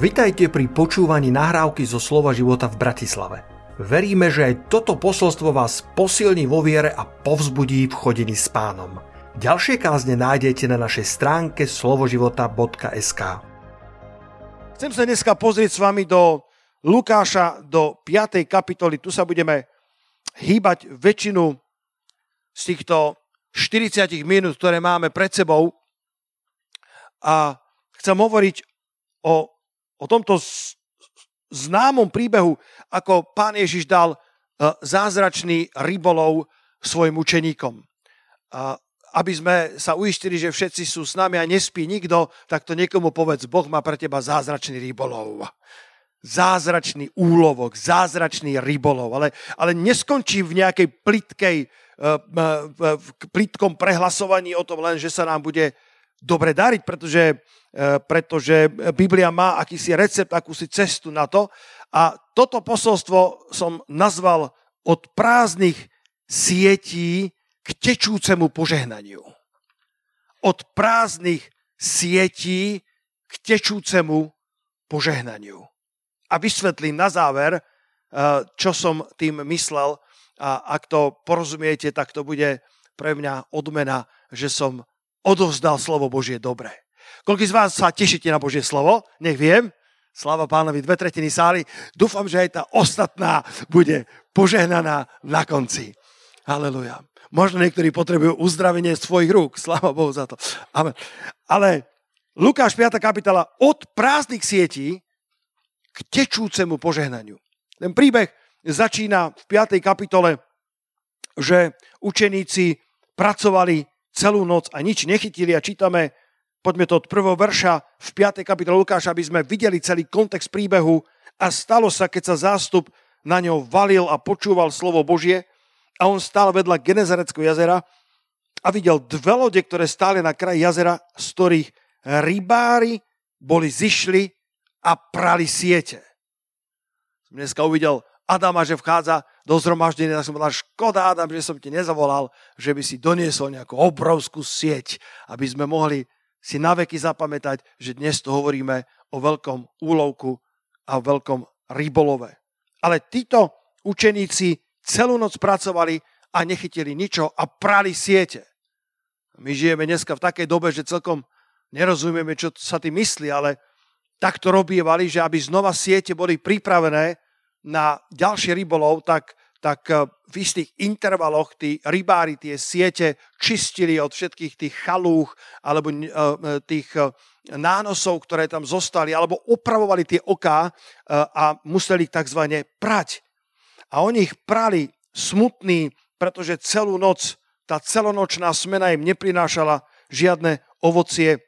Vitajte pri počúvaní nahrávky zo Slova života v Bratislave. Veríme, že aj toto posolstvo vás posilní vo viere a povzbudí v chodení s pánom. Ďalšie kázne nájdete na našej stránke slovoživota.sk Chcem sa dneska pozrieť s vami do Lukáša, do 5. kapitoly. Tu sa budeme hýbať väčšinu z týchto 40 minút, ktoré máme pred sebou. A chcem hovoriť o o tomto známom príbehu, ako pán Ježiš dal e, zázračný rybolov svojim učeníkom. Aby sme sa uistili, že všetci sú s nami a nespí nikto, tak to niekomu povedz, Boh má pre teba zázračný rybolov. Zázračný úlovok, zázračný rybolov. Ale, ale neskončí v nejakej plitkej, e, v plitkom prehlasovaní o tom len, že sa nám bude dobre dariť, pretože E, pretože Biblia má akýsi recept, akúsi cestu na to. A toto posolstvo som nazval od prázdnych sietí k tečúcemu požehnaniu. Od prázdnych sietí k tečúcemu požehnaniu. A vysvetlím na záver, e, čo som tým myslel. A ak to porozumiete, tak to bude pre mňa odmena, že som odovzdal slovo Božie dobre. Koľko z vás sa tešíte na Božie slovo? Nech viem. Sláva pánovi, dve tretiny sály. Dúfam, že aj tá ostatná bude požehnaná na konci. Haleluja. Možno niektorí potrebujú uzdravenie svojich rúk. Sláva Bohu za to. Amen. Ale Lukáš 5. kapitola od prázdnych sietí k tečúcemu požehnaniu. Ten príbeh začína v 5. kapitole, že učeníci pracovali celú noc a nič nechytili a čítame Poďme to od prvého verša v 5. kapitole Lukáša, aby sme videli celý kontext príbehu. A stalo sa, keď sa zástup na ňo valil a počúval slovo Božie a on stál vedľa Genezareckého jazera a videl dve lode, ktoré stáli na kraji jazera, z ktorých rybári boli zišli a prali siete. Som dneska uvidel Adama, že vchádza do zhromaždenia, tak som povedal, škoda Adam, že som ti nezavolal, že by si doniesol nejakú obrovskú sieť, aby sme mohli si na veky zapamätať, že dnes tu hovoríme o veľkom úlovku a o veľkom rybolove. Ale títo učeníci celú noc pracovali a nechytili ničo a prali siete. My žijeme dneska v takej dobe, že celkom nerozumieme, čo sa tým myslí, ale takto robievali, že aby znova siete boli pripravené na ďalší rybolov, tak tak eh, v istých intervaloch tí rybári tie siete čistili od všetkých tých chalúch alebo eh, eh, tých nánosov, ktoré tam zostali, alebo opravovali tie oká a museli ich tzv. prať. A oni ich prali smutní, pretože celú noc tá celonočná smena im neprinášala žiadne ovocie,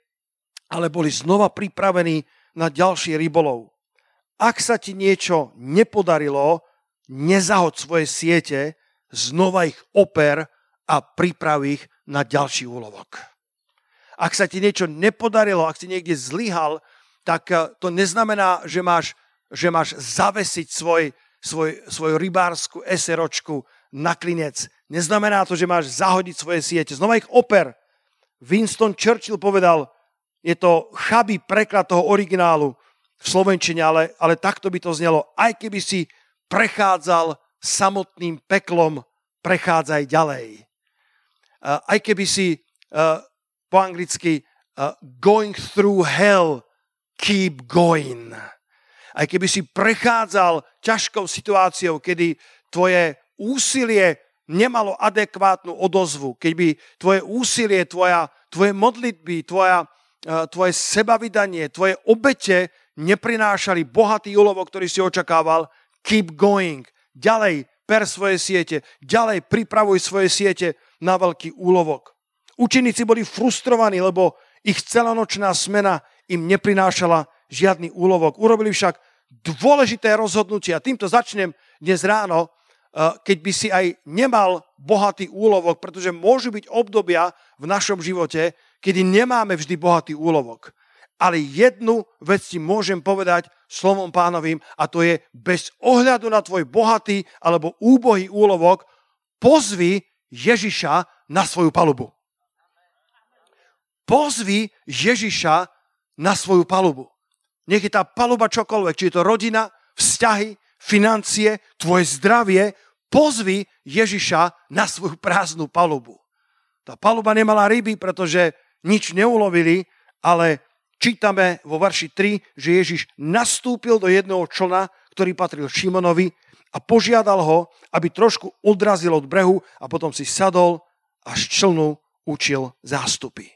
ale boli znova pripravení na ďalší rybolov. Ak sa ti niečo nepodarilo, nezahod svoje siete, znova ich oper a priprav ich na ďalší úlovok. Ak sa ti niečo nepodarilo, ak si niekde zlyhal, tak eh, to neznamená, že máš, že máš zavesiť svoj, svoj, svoju rybárskú eseročku na klinec. Neznamená to, že máš zahodiť svoje siete. Znova ich oper. Winston Churchill povedal, je to chabý preklad toho originálu v Slovenčine, ale, ale takto by to znelo. Aj keby si prechádzal samotným peklom, prechádzaj ďalej. Aj keby si po anglicky going through hell, keep going. Aj keby si prechádzal ťažkou situáciou, kedy tvoje úsilie nemalo adekvátnu odozvu, keby tvoje úsilie, tvoja, tvoje modlitby, tvoja, tvoje sebavydanie, tvoje obete neprinášali bohatý úlovok, ktorý si očakával, keep going. Ďalej per svoje siete, ďalej pripravuj svoje siete na veľký úlovok. Učeníci boli frustrovaní, lebo ich celonočná smena im neprinášala žiadny úlovok. Urobili však dôležité rozhodnutia. Týmto začnem dnes ráno, eh, keď by si aj nemal bohatý úlovok, pretože môžu byť obdobia v našom živote, kedy nemáme vždy bohatý úlovok ale jednu vec ti môžem povedať slovom pánovým a to je bez ohľadu na tvoj bohatý alebo úbohý úlovok, pozvi Ježiša na svoju palubu. Pozvi Ježiša na svoju palubu. nech je tá paluba čokoľvek, či je to rodina, vzťahy, financie, tvoje zdravie, pozvi Ježiša na svoju prázdnu palubu. Tá paluba nemala ryby, pretože nič neulovili, ale čítame vo verši 3, že Ježiš nastúpil do jedného člna, ktorý patril Šimonovi a požiadal ho, aby trošku odrazil od brehu a potom si sadol a z člnu učil zástupy.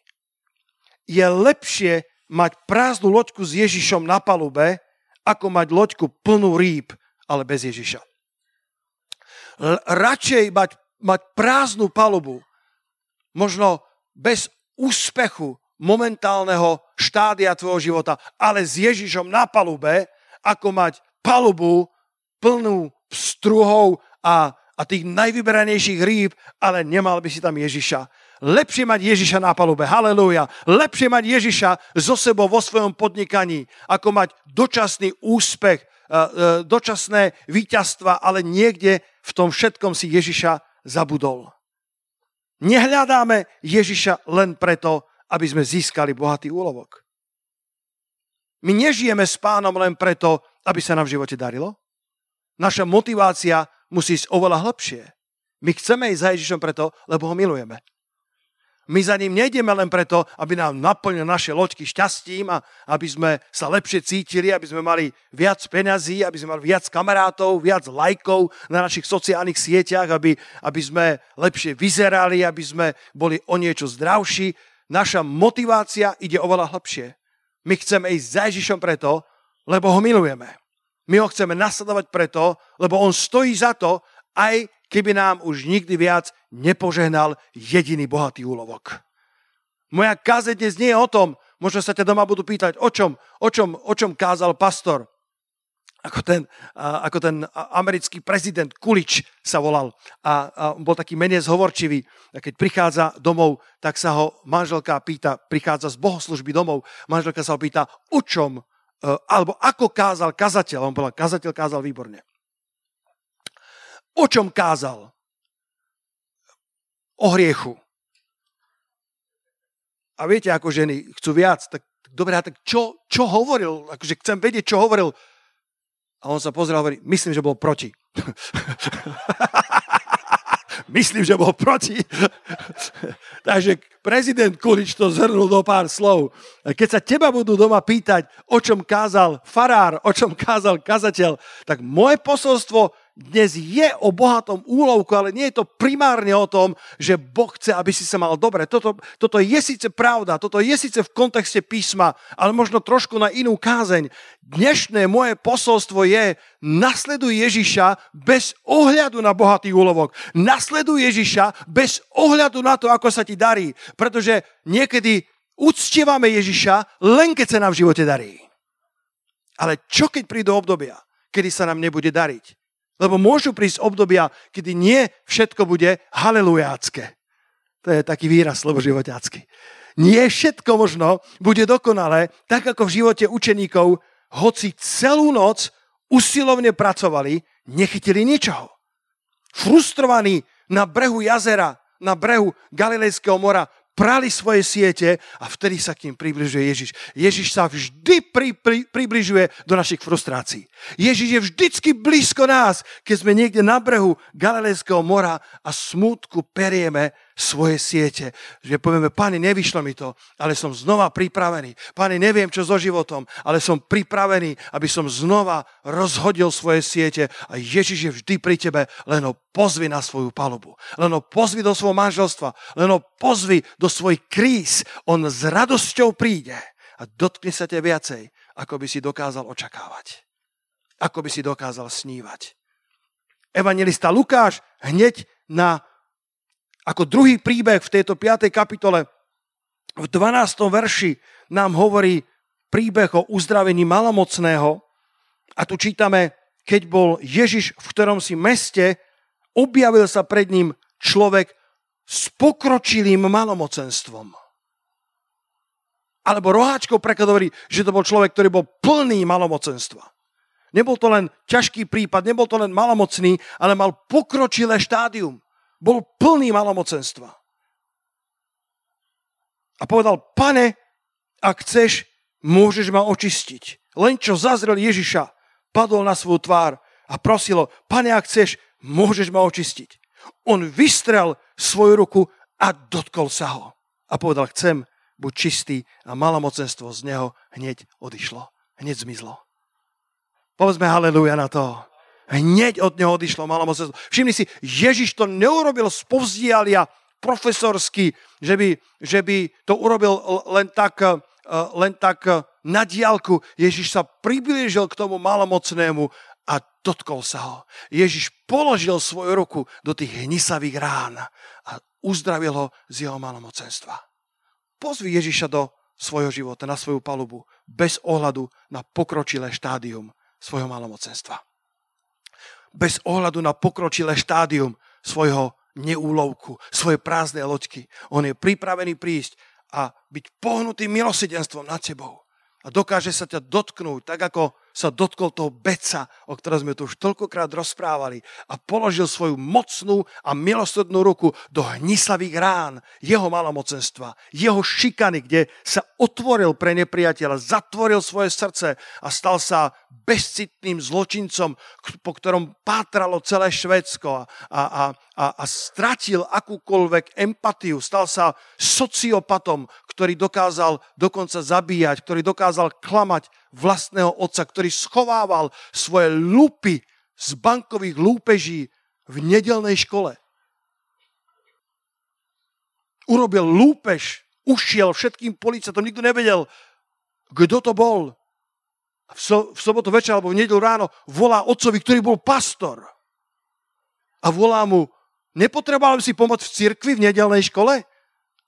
Je lepšie mať prázdnu loďku s Ježišom na palube, ako mať loďku plnú rýb, ale bez Ježiša. Radšej mať, mať prázdnu palubu, možno bez úspechu, momentálneho štádia tvojho života, ale s Ježišom na palube, ako mať palubu plnú struhov a, a tých najvyberanejších rýb, ale nemal by si tam Ježiša. Lepšie mať Ježiša na palube, halleluja. Lepšie mať Ježiša so sebou vo svojom podnikaní, ako mať dočasný úspech, e, e, dočasné víťazstva, ale niekde v tom všetkom si Ježiša zabudol. Nehľadáme Ježiša len preto, aby sme získali bohatý úlovok. My nežijeme s pánom len preto, aby sa nám v živote darilo. Naša motivácia musí ísť oveľa hlbšie. My chceme ísť za Ježišom preto, lebo ho milujeme. My za ním nejdeme len preto, aby nám naplnil naše loďky šťastím a aby sme sa lepšie cítili, aby sme mali viac peňazí, aby sme mali viac kamarátov, viac lajkov na našich sociálnych sieťach, aby, aby sme lepšie vyzerali, aby sme boli o niečo zdravší naša motivácia ide oveľa hlbšie. My chceme ísť za Ježišom preto, lebo ho milujeme. My ho chceme nasledovať preto, lebo on stojí za to, aj keby nám už nikdy viac nepožehnal jediný bohatý úlovok. Moja káze dnes nie je o tom, možno sa ťa doma budú pýtať, o čom, o čom, o čom kázal pastor ako ten, ako ten americký prezident Kulič sa volal a, a bol taký menej zhovorčivý. A keď prichádza domov, tak sa ho manželka pýta, prichádza z bohoslužby domov, manželka sa ho pýta, o čom, e, alebo ako kázal kazateľ. On povedal, kazateľ kázal výborne. O čom kázal? O hriechu. A viete, ako ženy chcú viac, tak dobre, tak čo, čo hovoril? Akože chcem vedieť, čo hovoril a on sa pozrel a hovorí, myslím, že bol proti. myslím, že bol proti. Takže prezident Kulič to zhrnul do pár slov. Keď sa teba budú doma pýtať, o čom kázal farár, o čom kázal kazateľ, tak moje posolstvo dnes je o bohatom úlovku, ale nie je to primárne o tom, že Boh chce, aby si sa mal dobre. Toto, toto je síce pravda, toto je síce v kontexte písma, ale možno trošku na inú kázeň. Dnešné moje posolstvo je, nasleduj Ježiša bez ohľadu na bohatý úlovok. Nasleduj Ježiša bez ohľadu na to, ako sa ti darí. Pretože niekedy uctievame Ježiša len keď sa nám v živote darí. Ale čo keď prídu obdobia, kedy sa nám nebude dariť? Lebo môžu prísť obdobia, kedy nie všetko bude halelujácké. To je taký výraz sloboživoťácky. Nie všetko možno bude dokonalé, tak ako v živote učeníkov, hoci celú noc usilovne pracovali, nechytili ničoho. Frustrovaní na brehu jazera, na brehu Galilejského mora, prali svoje siete a vtedy sa k ním približuje Ježiš. Ježiš sa vždy pri, pri, približuje do našich frustrácií. Ježiš je vždycky blízko nás, keď sme niekde na brehu Galilejského mora a smutku perieme svoje siete. Že povieme, páni, nevyšlo mi to, ale som znova pripravený. Páni, neviem, čo so životom, ale som pripravený, aby som znova rozhodil svoje siete a Ježiš je vždy pri tebe, len ho pozvi na svoju palubu. Len ho pozvi do svojho manželstva. Len ho pozvi do svojich kríz. On s radosťou príde a dotkne sa ťa viacej, ako by si dokázal očakávať. Ako by si dokázal snívať. Evangelista Lukáš hneď na ako druhý príbeh v tejto 5. kapitole v 12. verši nám hovorí príbeh o uzdravení malomocného a tu čítame, keď bol Ježiš v ktorom si meste, objavil sa pred ním človek s pokročilým malomocenstvom. Alebo roháčkou preklad hovorí, že to bol človek, ktorý bol plný malomocenstva. Nebol to len ťažký prípad, nebol to len malomocný, ale mal pokročilé štádium. Bol plný malomocenstva. A povedal, pane, ak chceš, môžeš ma očistiť. len čo zazrel Ježiša, padol na svoju tvár a prosilo, pane, ak chceš, môžeš ma očistiť. On vystrel svoju ruku a dotkol sa ho. A povedal, chcem, buď čistý a malomocenstvo z neho hneď odišlo. Hneď zmizlo. Povedzme haleluja na to. Hneď od neho odišlo malomocenstvo. Všimni si, Ježiš to neurobil z povzdialia profesorsky, že by, že by to urobil len tak, eh, len tak eh, na diálku. Ježiš sa priblížil k tomu malomocnému a dotkol sa ho. Ježiš položil svoju ruku do tých hnisavých rán a uzdravil ho z jeho malomocenstva. Pozvi Ježiša do svojho života, na svoju palubu, bez ohľadu na pokročilé štádium svojho malomocenstva. Bez ohľadu na pokročilé štádium svojho neúlovku, svoje prázdne loďky. On je pripravený prísť a byť pohnutý milosedenstvom nad tebou. A dokáže sa ťa dotknúť, tak ako sa dotkol toho beca, o ktorom sme tu už toľkokrát rozprávali a položil svoju mocnú a milosrdnú ruku do hnisavých rán jeho malomocenstva, jeho šikany, kde sa otvoril pre nepriateľa, zatvoril svoje srdce a stal sa bezcitným zločincom, po ktorom pátralo celé Švedsko a, a, a, a stratil akúkoľvek empatiu. Stal sa sociopatom, ktorý dokázal dokonca zabíjať, ktorý dokázal klamať vlastného otca, ktorý schovával svoje lupy z bankových lúpeží v nedelnej škole. Urobil lúpež, ušiel všetkým policajtom, nikto nevedel, kto to bol v, so, v sobotu večer alebo v nedelu ráno volá otcovi, ktorý bol pastor. A volá mu, nepotreboval si pomoc v cirkvi v nedelnej škole?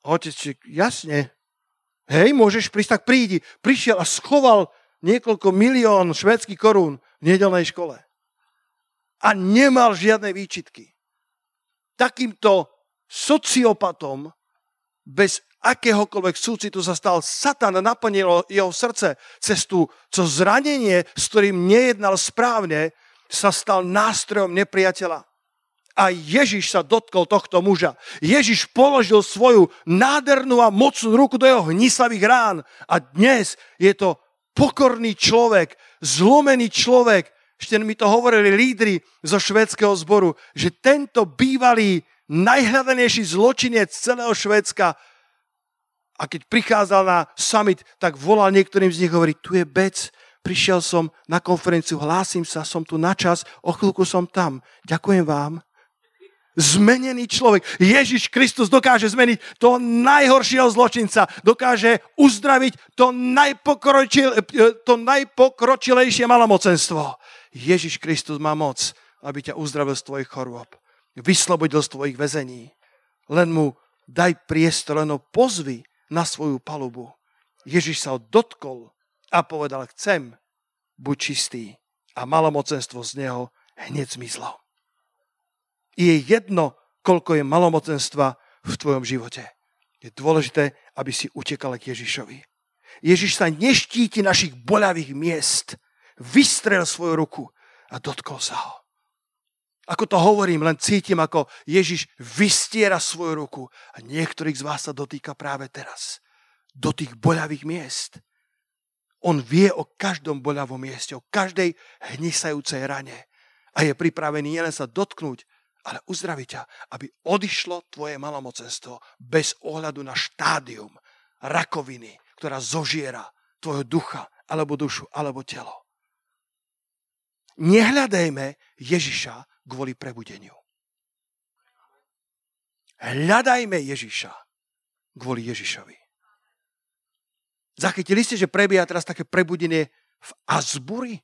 Otec, jasne. Hej, môžeš prísť, tak prídi. Prišiel a schoval niekoľko milión švedských korún v nedelnej škole. A nemal žiadne výčitky. Takýmto sociopatom bez akéhokoľvek súcitu sa stal Satan, naplnilo jeho srdce cez tú, co zranenie, s ktorým nejednal správne, sa stal nástrojom nepriateľa. A Ježiš sa dotkol tohto muža. Ježiš položil svoju nádhernú a mocnú ruku do jeho hnisavých rán. A dnes je to pokorný človek, zlomený človek. Ešte mi to hovorili lídry zo švedského zboru, že tento bývalý najhľadanejší zločinec celého Švedska a keď prichádzal na summit, tak volal niektorým z nich, hovorí, tu je Bec, prišiel som na konferenciu, hlásim sa, som tu na čas, o chvíľku som tam. Ďakujem vám. Zmenený človek. Ježiš Kristus dokáže zmeniť toho najhoršieho zločinca. Dokáže uzdraviť to, najpokročil, to najpokročilejšie malomocenstvo. Ježiš Kristus má moc, aby ťa uzdravil z tvojich chorôb. Vyslobodil z tvojich väzení. Len mu daj priestor, len ho pozvi na svoju palubu. Ježiš sa ho dotkol a povedal, chcem, buď čistý. A malomocenstvo z neho hneď zmizlo. Je jedno, koľko je malomocenstva v tvojom živote. Je dôležité, aby si utekal k Ježišovi. Ježiš sa neštíti našich boľavých miest. Vystrel svoju ruku a dotkol sa ho. Ako to hovorím, len cítim, ako Ježiš vystiera svoju ruku a niektorých z vás sa dotýka práve teraz. Do tých boľavých miest. On vie o každom boľavom mieste, o každej hnisajúcej rane. A je pripravený nielen sa dotknúť, ale uzdraviť ťa, aby odišlo tvoje malomocenstvo bez ohľadu na štádium rakoviny, ktorá zožiera tvojho ducha, alebo dušu, alebo telo. Nehľadajme Ježiša kvôli prebudeniu. Hľadajme Ježiša kvôli Ježišovi. Zachytili ste, že prebieha teraz také prebudenie v Asbury?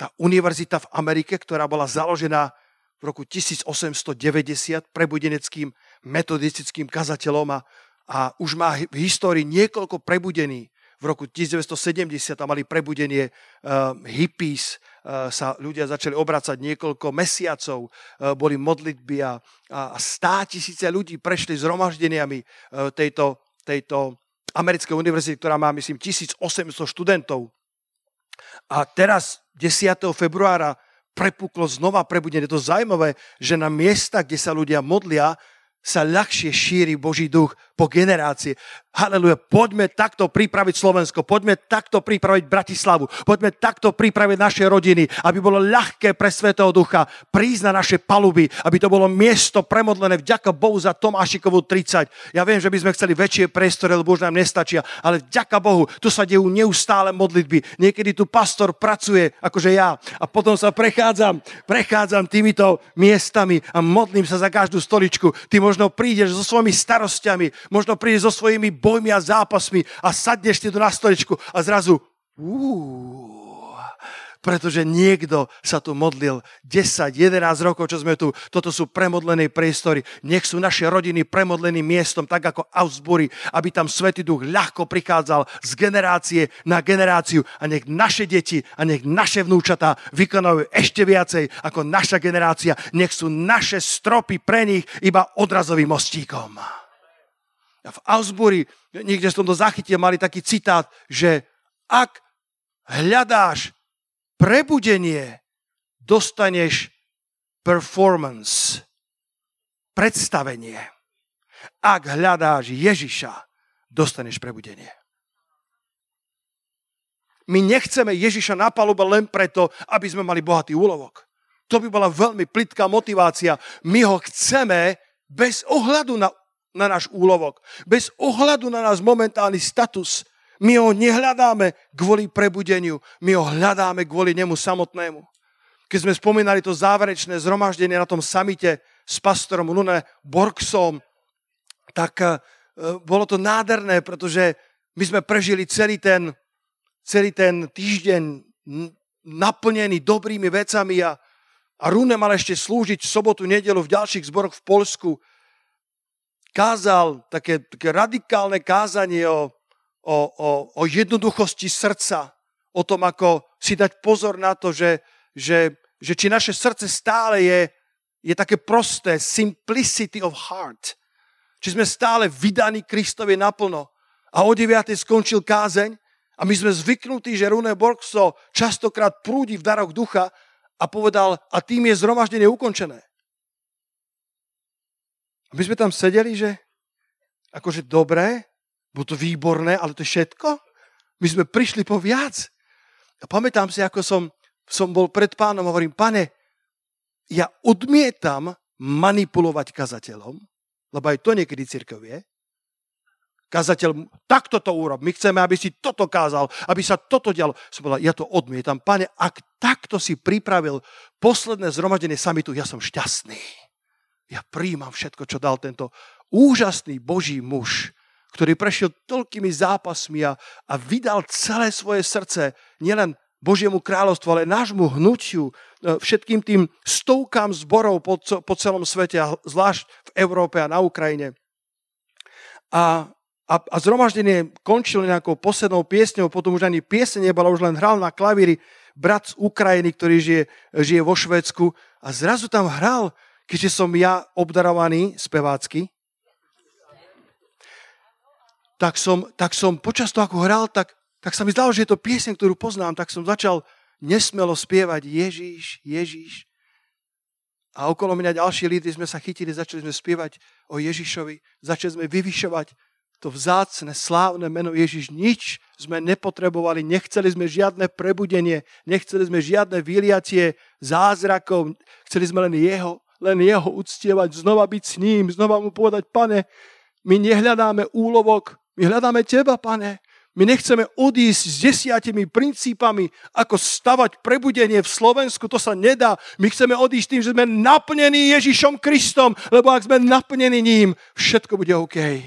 Tá univerzita v Amerike, ktorá bola založená v roku 1890 prebudeneckým metodistickým kazateľom a, a už má v histórii niekoľko prebudení v roku 1970 tam mali prebudenie uh, hippies, sa ľudia začali obracať niekoľko mesiacov, uh, boli modlitby a, a stá tisíce ľudí prešli zhromaždeniami uh, tejto, tejto americkej univerzity, ktorá má, myslím, 1800 študentov. A teraz, 10. februára, prepuklo znova prebudenie. Je to zaujímavé, že na miesta, kde sa ľudia modlia, sa ľahšie šíri Boží duch, po generácie. Haleluja, poďme takto pripraviť Slovensko, poďme takto pripraviť Bratislavu, poďme takto pripraviť naše rodiny, aby bolo ľahké pre Svetého Ducha prísť na naše paluby, aby to bolo miesto premodlené vďaka Bohu za Tomášikovú 30. Ja viem, že by sme chceli väčšie priestory, lebo už nám nestačia, ale vďaka Bohu, tu sa dejú neustále modlitby. Niekedy tu pastor pracuje, akože ja, a potom sa prechádzam, prechádzam týmito miestami a modlím sa za každú stoličku. Ty možno prídeš so svojimi starostiami, možno prídeš so svojimi bojmi a zápasmi a sadneš si tu na stoličku a zrazu úúú, pretože niekto sa tu modlil 10, 11 rokov, čo sme tu. Toto sú premodlené priestory. Nech sú naše rodiny premodleným miestom, tak ako Augsbury, aby tam Svetý Duch ľahko prichádzal z generácie na generáciu a nech naše deti a nech naše vnúčatá vykonajú ešte viacej ako naša generácia. Nech sú naše stropy pre nich iba odrazovým mostíkom. V Ausbury, niekde som to zachytil, mali taký citát, že ak hľadáš prebudenie, dostaneš performance, predstavenie. Ak hľadáš Ježiša, dostaneš prebudenie. My nechceme Ježiša na palube len preto, aby sme mali bohatý úlovok. To by bola veľmi plitká motivácia. My ho chceme bez ohľadu na na náš úlovok. Bez ohľadu na náš momentálny status. My ho nehľadáme kvôli prebudeniu, my ho hľadáme kvôli nemu samotnému. Keď sme spomínali to záverečné zhromaždenie na tom samite s pastorom Lune Borgsom, tak e, bolo to nádherné, pretože my sme prežili celý ten, celý ten týždeň naplnený dobrými vecami a, a Rune mal ešte slúžiť v sobotu, nedelu v ďalších zboroch v Polsku kázal také, také radikálne kázanie o, o, o, o jednoduchosti srdca, o tom, ako si dať pozor na to, že, že, že či naše srdce stále je, je také prosté, simplicity of heart. Či sme stále vydaní Kristovi naplno. A o 9. skončil kázeň a my sme zvyknutí, že Rune Borgso častokrát prúdi v daroch ducha a povedal, a tým je zhromaždenie ukončené. My sme tam sedeli, že akože dobré, bolo to výborné, ale to je všetko. My sme prišli po viac. A pamätám si, ako som, som bol pred pánom a hovorím, pane, ja odmietam manipulovať kazateľom, lebo aj to niekedy církev je. Kazateľ, takto to urob, my chceme, aby si toto kázal, aby sa toto dialo. Som povedal, ja to odmietam. Pane, ak takto si pripravil posledné zhromaždenie samitu, ja som šťastný. Ja príjmam všetko, čo dal tento úžasný Boží muž, ktorý prešiel toľkými zápasmi a, a vydal celé svoje srdce nielen Božiemu kráľovstvu, ale nášmu hnutiu, e, všetkým tým stovkám zborov po, po celom svete, a zvlášť v Európe a na Ukrajine. A, a, a zhromaždenie končilo nejakou poslednou piesňou, potom už ani piesne nebola, už len hral na klavíri brat z Ukrajiny, ktorý žije, žije vo Švedsku a zrazu tam hral keďže som ja obdarovaný spevácky, tak som, tak som počas toho, ako hral, tak, tak sa mi zdalo, že je to piesň, ktorú poznám, tak som začal nesmelo spievať Ježíš, Ježíš. A okolo mňa ďalší lídry sme sa chytili, začali sme spievať o Ježišovi, začali sme vyvyšovať to vzácne, slávne meno Ježiš. Nič sme nepotrebovali, nechceli sme žiadne prebudenie, nechceli sme žiadne vyliatie zázrakov, chceli sme len Jeho len jeho uctievať, znova byť s ním, znova mu povedať, pane, my nehľadáme úlovok, my hľadáme teba, pane. My nechceme odísť s desiatimi princípami, ako stavať prebudenie v Slovensku, to sa nedá. My chceme odísť tým, že sme naplnení Ježišom Kristom, lebo ak sme naplnení ním, všetko bude OK.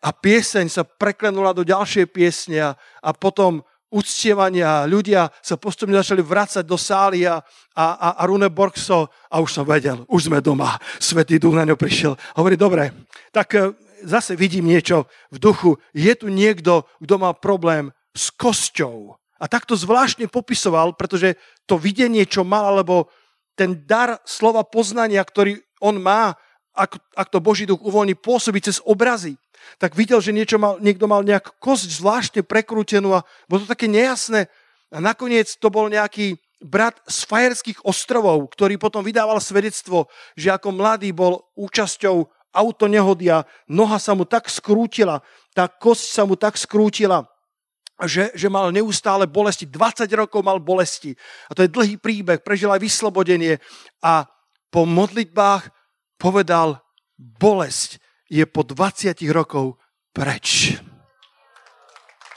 A pieseň sa preklenula do ďalšej piesne a, potom uctievania. Ľudia sa postupne začali vrácať do sály a, a, a Rune Borgso a už som vedel, už sme doma. Svetý duch na ňo prišiel. Hovorí, dobre, tak e, zase vidím niečo v duchu. Je tu niekto, kto má problém s kosťou. A takto zvláštne popisoval, pretože to videnie, čo mal, alebo ten dar slova poznania, ktorý on má, ak, ak to Boží duch uvoľní, pôsobí cez obrazy tak videl, že niečo mal, niekto mal nejak kosť zvláštne prekrútenú a bolo to také nejasné. A nakoniec to bol nejaký brat z Fajerských ostrovov, ktorý potom vydával svedectvo, že ako mladý bol účasťou auto nehodia, noha sa mu tak skrútila, tá kosť sa mu tak skrútila, že, že mal neustále bolesti. 20 rokov mal bolesti. A to je dlhý príbeh, prežil aj vyslobodenie. A po modlitbách povedal, bolesť je po 20 rokov preč.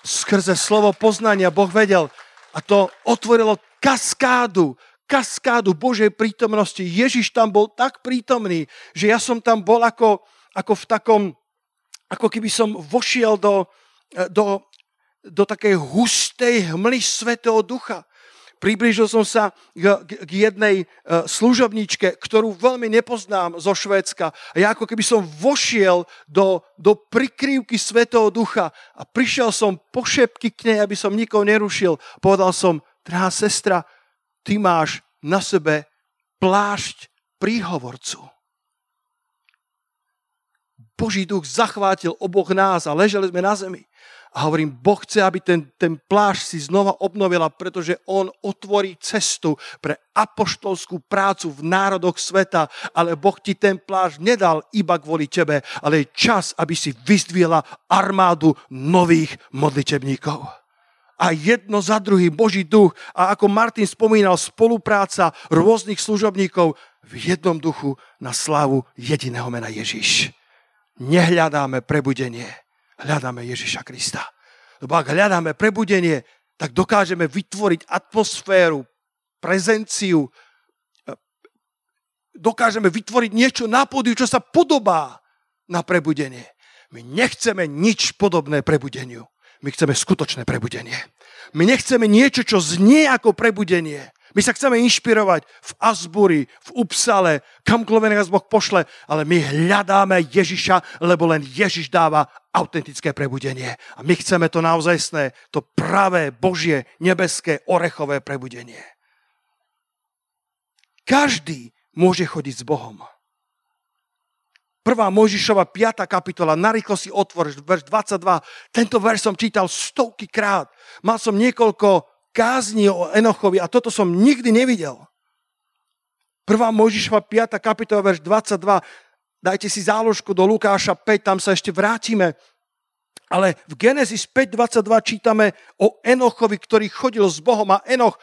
Skrze slovo poznania Boh vedel a to otvorilo kaskádu, kaskádu Božej prítomnosti. Ježiš tam bol tak prítomný, že ja som tam bol ako, ako v takom, ako keby som vošiel do, do, do takej hustej hmly Svetého Ducha. Priblížil som sa k, jednej uh, služobničke, ktorú veľmi nepoznám zo Švédska. A ja ako keby som vošiel do, do prikrývky Svetého Ducha a prišiel som po šepky k nej, aby som nikoho nerušil. Povedal som, drahá sestra, ty máš na sebe plášť príhovorcu. Boží duch zachvátil oboch nás a leželi sme na zemi. A hovorím, Boh chce, aby ten, ten plášť si znova obnovila, pretože On otvorí cestu pre apoštolskú prácu v národoch sveta, ale Boh ti ten plášť nedal iba kvôli tebe, ale je čas, aby si vyzdvihla armádu nových modlitebníkov. A jedno za druhým Boží duch a ako Martin spomínal, spolupráca rôznych služobníkov v jednom duchu na slávu jediného mena Ježiš. Nehľadáme prebudenie, hľadáme Ježiša Krista. Lebo ak hľadáme prebudenie, tak dokážeme vytvoriť atmosféru, prezenciu, dokážeme vytvoriť niečo na pódiu, čo sa podobá na prebudenie. My nechceme nič podobné prebudeniu. My chceme skutočné prebudenie. My nechceme niečo, čo znie ako prebudenie. My sa chceme inšpirovať v Asbury, v Upsale, kamkoľvek nás Boh pošle, ale my hľadáme Ježiša, lebo len Ježiš dáva autentické prebudenie. A my chceme to naozajstné, to pravé, božie, nebeské, orechové prebudenie. Každý môže chodiť s Bohom. Prvá Mojžišova 5. kapitola, narýchlo si otvor, verš 22. Tento verš som čítal stovky krát. Mal som niekoľko kázni o Enochovi a toto som nikdy nevidel. Prvá Mojžišova 5. kapitola, verš 22. Dajte si záložku do Lukáša 5, tam sa ešte vrátime. Ale v Genesis 5.22 čítame o Enochovi, ktorý chodil s Bohom a Enoch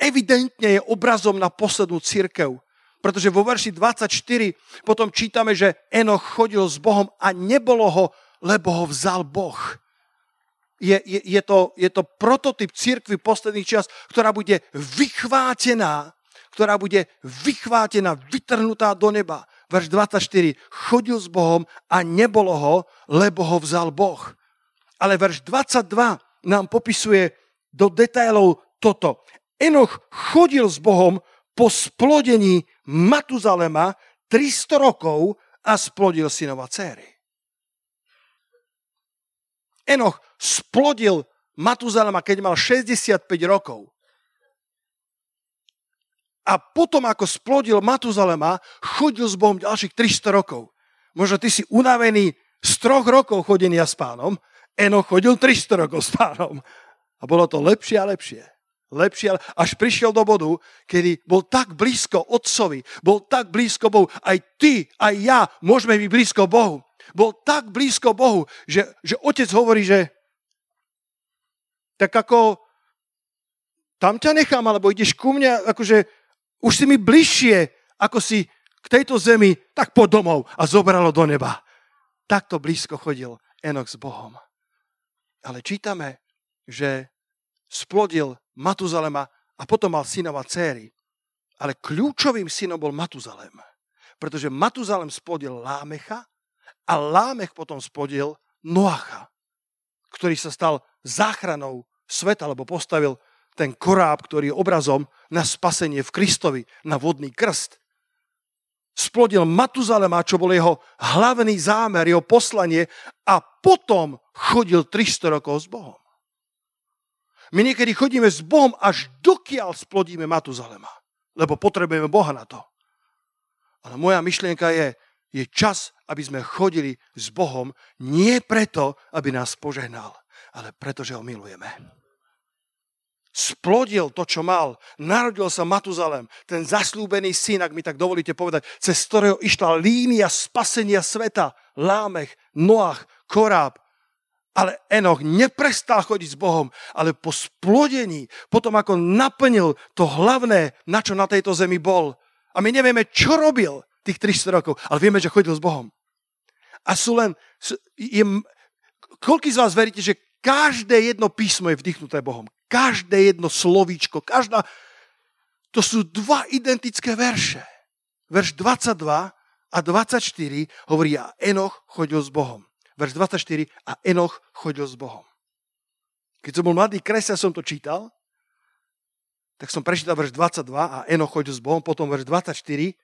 evidentne je obrazom na poslednú církev pretože vo verši 24 potom čítame, že Enoch chodil s Bohom a nebolo ho, lebo ho vzal Boh. Je, je, je, to, je to prototyp církvy posledných čas, ktorá bude vychvátená, ktorá bude vychvátená, vytrhnutá do neba. Verš 24. Chodil s Bohom a nebolo ho, lebo ho vzal Boh. Ale verš 22 nám popisuje do detailov toto. Enoch chodil s Bohom po splodení Matuzalema 300 rokov a splodil synova céry. Enoch splodil Matuzalema, keď mal 65 rokov. A potom, ako splodil Matuzalema, chodil s Bohom ďalších 300 rokov. Možno ty si unavený z troch rokov chodenia s pánom, Enoch chodil 300 rokov s pánom. A bolo to lepšie a lepšie lepšie, až prišiel do bodu, kedy bol tak blízko Otcovi, bol tak blízko Bohu. Aj ty, aj ja môžeme byť blízko Bohu. Bol tak blízko Bohu, že, že Otec hovorí, že tak ako tam ťa nechám, alebo ideš ku mne, akože už si mi bližšie, ako si k tejto zemi, tak po domov a zobralo do neba. Takto blízko chodil Enok s Bohom. Ale čítame, že splodil Matuzalema a potom mal synova céry. Ale kľúčovým synom bol Matuzalem. Pretože Matuzalem spodil Lámecha a Lámech potom spodil Noacha, ktorý sa stal záchranou sveta, lebo postavil ten koráb, ktorý je obrazom na spasenie v Kristovi, na vodný krst. Splodil Matuzalema, čo bol jeho hlavný zámer, jeho poslanie a potom chodil 300 rokov s Bohom. My niekedy chodíme s Bohom, až dokiaľ splodíme Matuzalema. Lebo potrebujeme Boha na to. Ale moja myšlienka je, je čas, aby sme chodili s Bohom nie preto, aby nás požehnal, ale preto, že ho milujeme. splodil to, čo mal. Narodil sa Matuzalem, ten zaslúbený syn, ak mi tak dovolíte povedať, cez ktorého išla línia spasenia sveta. Lámech, Noach, Koráb. Ale Enoch neprestal chodiť s Bohom, ale po splodení, potom ako naplnil to hlavné, na čo na tejto zemi bol. A my nevieme, čo robil tých 300 rokov, ale vieme, že chodil s Bohom. A sú len... Je, koľký z vás veríte, že každé jedno písmo je vdychnuté Bohom? Každé jedno slovíčko, každá... To sú dva identické verše. Verš 22 a 24 hovorí, a Enoch chodil s Bohom. Verš 24, a Enoch chodil s Bohom. Keď som bol mladý kresťan, som to čítal, tak som prečítal verš 22 a Enoch chodil s Bohom, potom verš 24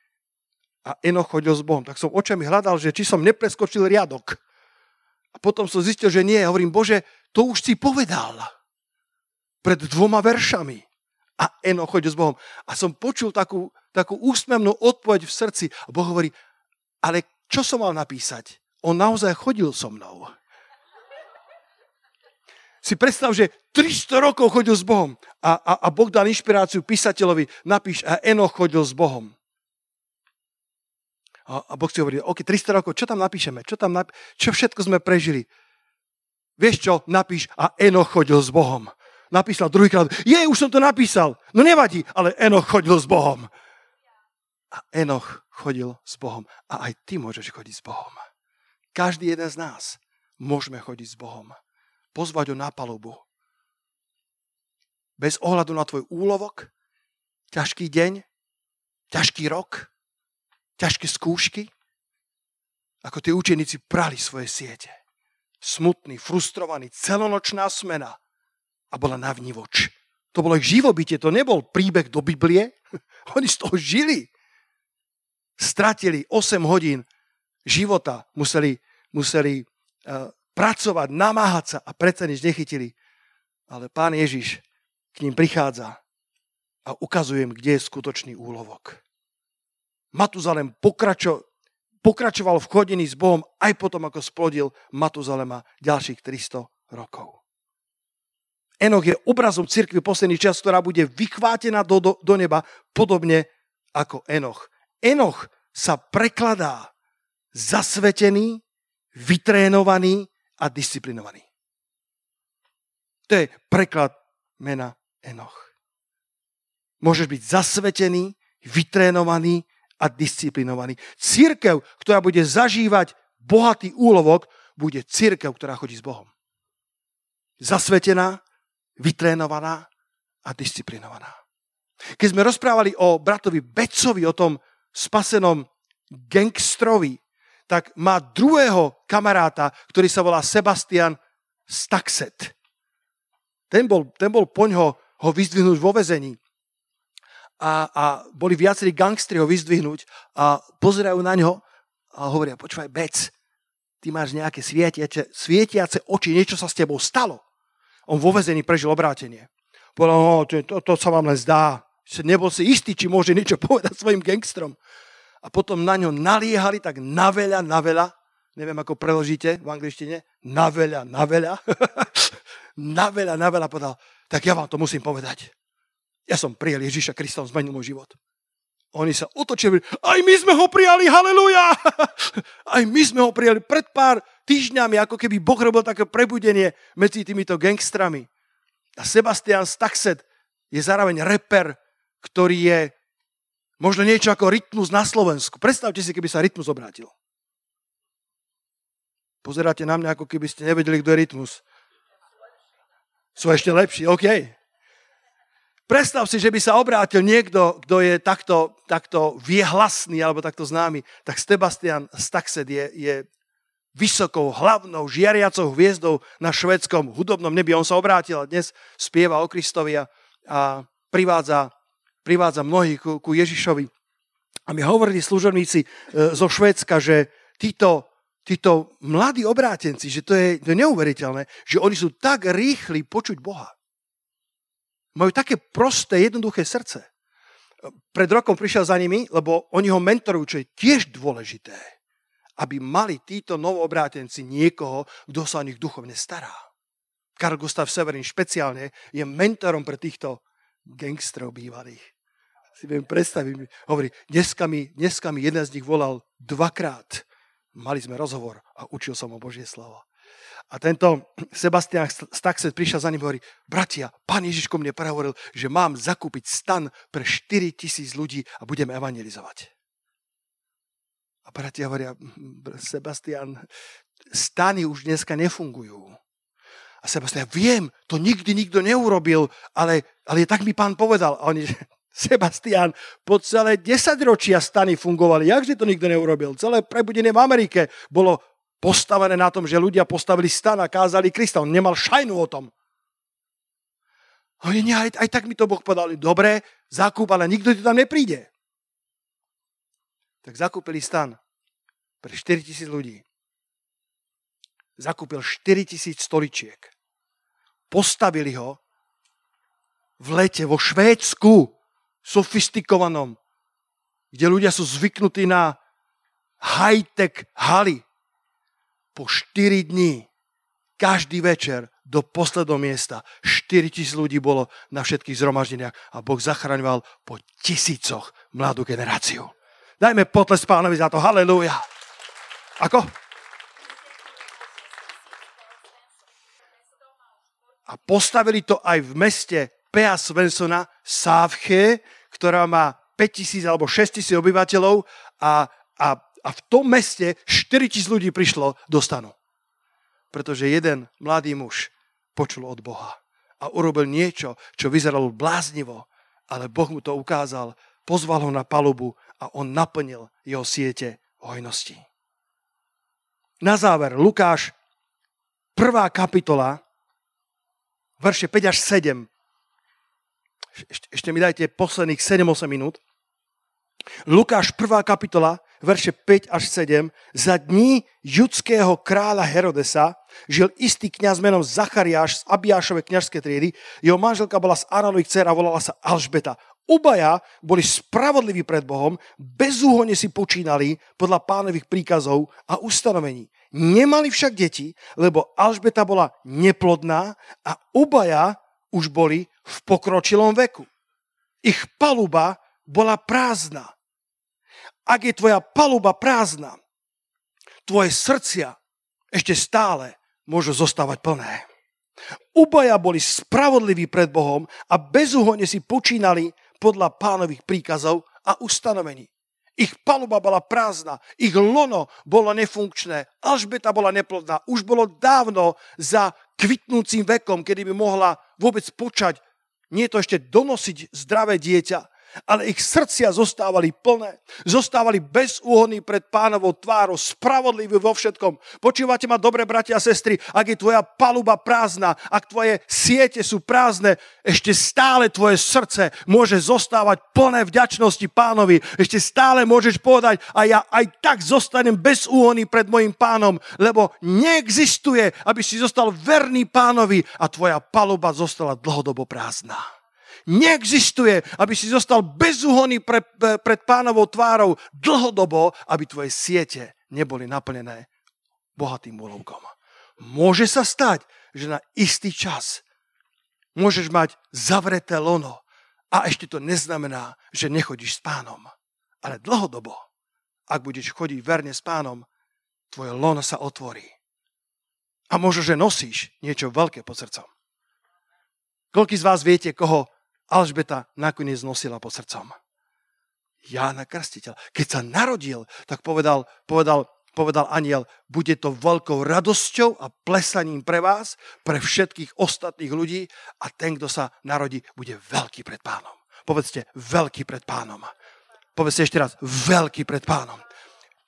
a Enoch chodil s Bohom. Tak som očami hľadal, že či som nepreskočil riadok. A potom som zistil, že nie. Hovorím, Bože, to už si povedal pred dvoma veršami. A Eno chodil s Bohom. A som počul takú, takú úsmevnú odpoveď v srdci. A Boh hovorí, ale čo som mal napísať? On naozaj chodil so mnou. Si predstav, že 300 rokov chodil s Bohom a, a, a Boh dal inšpiráciu písateľovi, napíš, a Eno chodil s Bohom. A, a Boh si hovorí, OK, 300 rokov, čo tam napíšeme? Čo, tam nap- čo všetko sme prežili? Vieš čo, napíš, a Eno chodil s Bohom napísal druhýkrát, je, už som to napísal. No nevadí, ale Enoch chodil s Bohom. A Enoch chodil s Bohom. A aj ty môžeš chodiť s Bohom. Každý jeden z nás môžeme chodiť s Bohom. Pozvať ho na palubu. Bez ohľadu na tvoj úlovok, ťažký deň, ťažký rok, ťažké skúšky, ako tí učeníci prali svoje siete. Smutný, frustrovaný, celonočná smena – a bola navnívoč. To bolo ich živobytie, to nebol príbeh do Biblie. Oni z toho žili. Stratili 8 hodín života, museli, museli uh, pracovať, namáhať sa a predsa nič nechytili. Ale pán Ježiš k ním prichádza a ukazujem, kde je skutočný úlovok. Matuzalem pokračo, pokračoval v chodení s Bohom aj potom, ako splodil Matuzalema ďalších 300 rokov. Enoch je obrazom cirkvi posledný čas, ktorá bude vychvátená do, do, do neba, podobne ako Enoch. Enoch sa prekladá zasvetený, vytrénovaný a disciplinovaný. To je preklad mena Enoch. Môžeš byť zasvetený, vytrénovaný a disciplinovaný. Církev, ktorá bude zažívať bohatý úlovok, bude církev, ktorá chodí s Bohom. Zasvetená, vytrénovaná a disciplinovaná. Keď sme rozprávali o bratovi Becovi, o tom spasenom gangstrovi, tak má druhého kamaráta, ktorý sa volá Sebastian Staxet. Ten bol, ten bol poň ho, ho vyzdvihnúť vo vezení. A, a boli viacerí gangstri ho vyzdvihnúť a pozerajú na ňo a hovoria, počúvaj, Bec, ty máš nejaké svietiace, svietiace oči, niečo sa s tebou stalo. On vo vezení prežil obrátenie. Povedal, no, to, to, to sa vám len zdá. Nebol si istý, či môže niečo povedať svojim gangstrom. A potom na ňo naliehali tak na veľa, na veľa. Neviem, ako preložíte v angličtine. Na veľa, na veľa. na veľa, na veľa povedal. Tak ja vám to musím povedať. Ja som prijel Ježiša Krista, on zmenil môj život. Oni sa otočili, aj my sme ho prijali, haleluja! Aj my sme ho prijali pred pár týždňami, ako keby Boh robil také prebudenie medzi týmito gangstrami. A Sebastian Staxet je zároveň reper, ktorý je možno niečo ako rytmus na Slovensku. Predstavte si, keby sa rytmus obrátil. Pozeráte na mňa, ako keby ste nevedeli, kto je rytmus. Sú ešte lepší, OK. Predstav si, že by sa obrátil niekto, kto je takto, takto viehlasný alebo takto známy, tak Sebastian Staxet je, je vysokou, hlavnou, žiariacou hviezdou na švedskom hudobnom nebi. On sa obrátil a dnes spieva o Kristovi a, a privádza, privádza mnohých ku, ku Ježišovi. A mi hovorili služobníci e, zo Švedska, že títo, títo mladí obrátenci, že to je, to je neuveriteľné, že oni sú tak rýchli počuť Boha. Majú také prosté, jednoduché srdce. Pred rokom prišiel za nimi, lebo oni ho mentorujú, čo je tiež dôležité, aby mali títo novoobrátenci niekoho, kto sa o nich duchovne stará. Karl Gustav Severin špeciálne je mentorom pre týchto gangstrov bývalých. Si viem predstaviť, hovorí, dneska mi, dneska mi jeden z nich volal dvakrát. Mali sme rozhovor a učil som o Božie slovo. A tento Sebastian Staxet prišiel za ním a hovorí, bratia, pán Ježiš ko mne prehovoril, že mám zakúpiť stan pre 4 tisíc ľudí a budeme evangelizovať. A bratia hovoria, Sebastian, stany už dneska nefungujú. A Sebastian, viem, to nikdy nikto neurobil, ale, ale tak mi pán povedal. A oni, Sebastian, po celé 10 ročia stany fungovali. Jakže to nikto neurobil? Celé prebudenie v Amerike bolo postavené na tom, že ľudia postavili stan a kázali Krista. On nemal šajnu o tom. Oni, nie, aj, aj tak mi to Boh povedal. Dobre, zakúp, ale nikto ti tam nepríde. Tak zakúpili stan pre 4 tisíc ľudí. Zakúpil 4 tisíc stoličiek. Postavili ho v lete vo Švédsku, sofistikovanom, kde ľudia sú zvyknutí na high-tech haly po 4 dní, každý večer do posledného miesta. 4 tisíc ľudí bolo na všetkých zhromaždeniach a Boh zachraňoval po tisícoch mladú generáciu. Dajme potles pánovi za to. Halelúja. Ako? A postavili to aj v meste Pea Svensona, Sávche, ktorá má 5000 alebo 6000 obyvateľov a, a a v tom meste 4 tisíc ľudí prišlo do stanu. Pretože jeden mladý muž počul od Boha a urobil niečo, čo vyzeralo bláznivo, ale Boh mu to ukázal, pozval ho na palubu a on naplnil jeho siete hojnosti. Na záver, Lukáš, prvá kapitola, verše 5 až 7. Ešte, ešte mi dajte posledných 7-8 minút. Lukáš, prvá kapitola, verše 5 až 7, za dní judského kráľa Herodesa žil istý kňaz menom Zachariáš z Abiášovej kňažskej triedy. Jeho manželka bola z Aronových dcer a volala sa Alžbeta. Obaja boli spravodliví pred Bohom, bezúhonne si počínali podľa pánových príkazov a ustanovení. Nemali však deti, lebo Alžbeta bola neplodná a obaja už boli v pokročilom veku. Ich paluba bola prázdna ak je tvoja paluba prázdna, tvoje srdcia ešte stále môžu zostávať plné. Obaja boli spravodliví pred Bohom a bezúhonne si počínali podľa pánových príkazov a ustanovení. Ich paluba bola prázdna, ich lono bolo nefunkčné, Alžbeta bola neplodná. Už bolo dávno za kvitnúcim vekom, kedy by mohla vôbec počať, nie to ešte donosiť zdravé dieťa, ale ich srdcia zostávali plné, zostávali bezúhonní pred pánovou tvárou, spravodliví vo všetkom. Počúvate ma dobre, bratia a sestry, ak je tvoja paluba prázdna, ak tvoje siete sú prázdne, ešte stále tvoje srdce môže zostávať plné vďačnosti pánovi. Ešte stále môžeš povedať, a ja aj tak zostanem bezúhonný pred mojim pánom, lebo neexistuje, aby si zostal verný pánovi a tvoja paluba zostala dlhodobo prázdna. Neexistuje, aby si zostal bezúhonný pre, pred pánovou tvárou dlhodobo, aby tvoje siete neboli naplnené bohatým úlovkom. Môže sa stať, že na istý čas môžeš mať zavreté lono a ešte to neznamená, že nechodíš s pánom. Ale dlhodobo, ak budeš chodiť verne s pánom, tvoje lono sa otvorí. A možno, že nosíš niečo veľké pod srdcom. Koľký z vás viete, koho Alžbeta nakoniec nosila pod srdcom. Jána Krstiteľ. Keď sa narodil, tak povedal, povedal, povedal aniel, bude to veľkou radosťou a plesaním pre vás, pre všetkých ostatných ľudí a ten, kto sa narodí, bude veľký pred pánom. Povedzte, veľký pred pánom. Povedzte ešte raz, veľký pred pánom.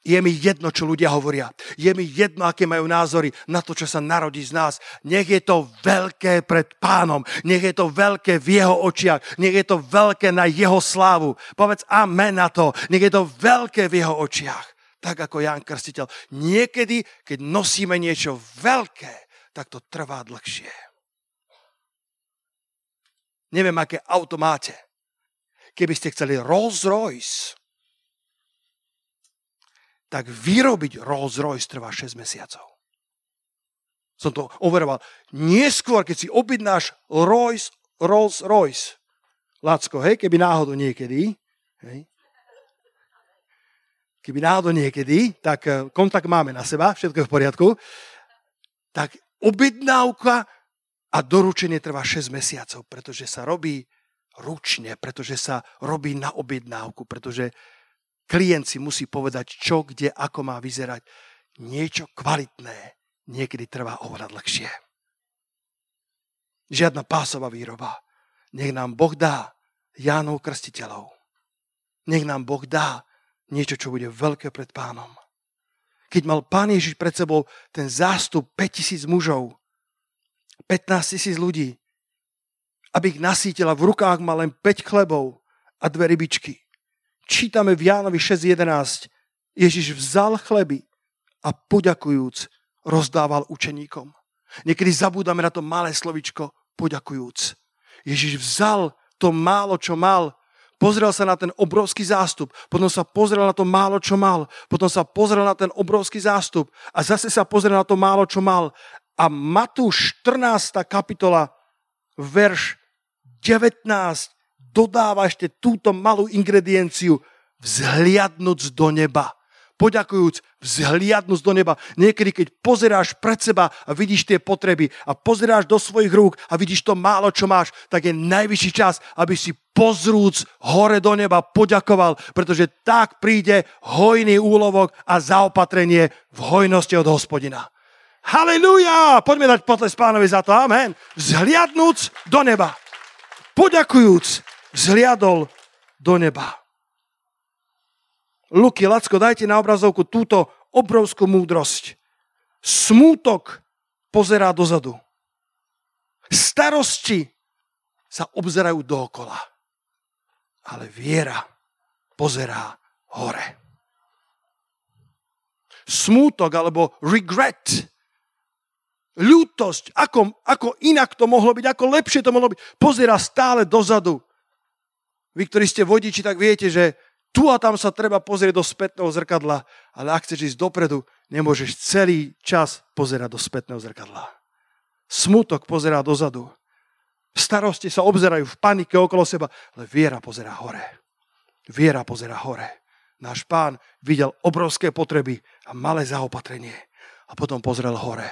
Je mi jedno, čo ľudia hovoria. Je mi jedno, aké majú názory na to, čo sa narodí z nás. Nech je to veľké pred pánom. Nech je to veľké v jeho očiach. Nech je to veľké na jeho slávu. Povedz amen na to. Nech je to veľké v jeho očiach. Tak ako Jan Krstiteľ. Niekedy, keď nosíme niečo veľké, tak to trvá dlhšie. Neviem, aké auto máte. Keby ste chceli Rolls Royce, tak vyrobiť Rolls Royce trvá 6 mesiacov. som to overoval. Neskôr, keď si objednáš Rolls, Rolls Royce, Lacko, hej, keby náhodou niekedy, hej, keby náhodou niekedy, tak eh, kontakt máme na seba, všetko je v poriadku, tak objednávka a doručenie trvá 6 mesiacov, pretože sa robí ručne, pretože sa robí na objednávku, pretože klient si musí povedať, čo, kde, ako má vyzerať. Niečo kvalitné niekedy trvá oveľa dlhšie. Žiadna pásová výroba. Nech nám Boh dá Jánov krstiteľov. Nech nám Boh dá niečo, čo bude veľké pred pánom. Keď mal pán Ježiš pred sebou ten zástup 5000 mužov, 15 tisíc ľudí, aby ich nasítila, v rukách mal len 5 chlebov a dve rybičky. Čítame v Jánovi 6.11. Ježiš vzal chleby a poďakujúc rozdával učeníkom. Niekedy zabúdame na to malé slovičko poďakujúc. Ježiš vzal to málo, čo mal, pozrel sa na ten obrovský zástup, potom sa pozrel na to málo, čo mal, potom sa pozrel na ten obrovský zástup a zase sa pozrel na to málo, čo mal. A Matúš 14. kapitola, verš 19 dodáva ešte túto malú ingredienciu vzhliadnúť do neba poďakujúc, vzhliadnúť do neba. Niekedy, keď pozeráš pred seba a vidíš tie potreby a pozeráš do svojich rúk a vidíš to málo, čo máš, tak je najvyšší čas, aby si pozrúc hore do neba poďakoval, pretože tak príde hojný úlovok a zaopatrenie v hojnosti od hospodina. Halelujá! Poďme dať potles pánovi za to. Amen. Vzhliadnúc do neba. Poďakujúc, vzhliadol do neba. Luky, Lacko, dajte na obrazovku túto obrovskú múdrosť. Smútok pozerá dozadu. Starosti sa obzerajú dookola. Ale viera pozerá hore. Smútok alebo regret, ľútosť, ako, ako inak to mohlo byť, ako lepšie to mohlo byť, pozera stále dozadu. Vy, ktorí ste vodiči, tak viete, že tu a tam sa treba pozrieť do spätného zrkadla, ale ak chceš ísť dopredu, nemôžeš celý čas pozerať do spätného zrkadla. Smutok pozerá dozadu. Starosti sa obzerajú v panike okolo seba, ale viera pozerá hore. Viera pozerá hore. Náš pán videl obrovské potreby a malé zaopatrenie. A potom pozrel hore.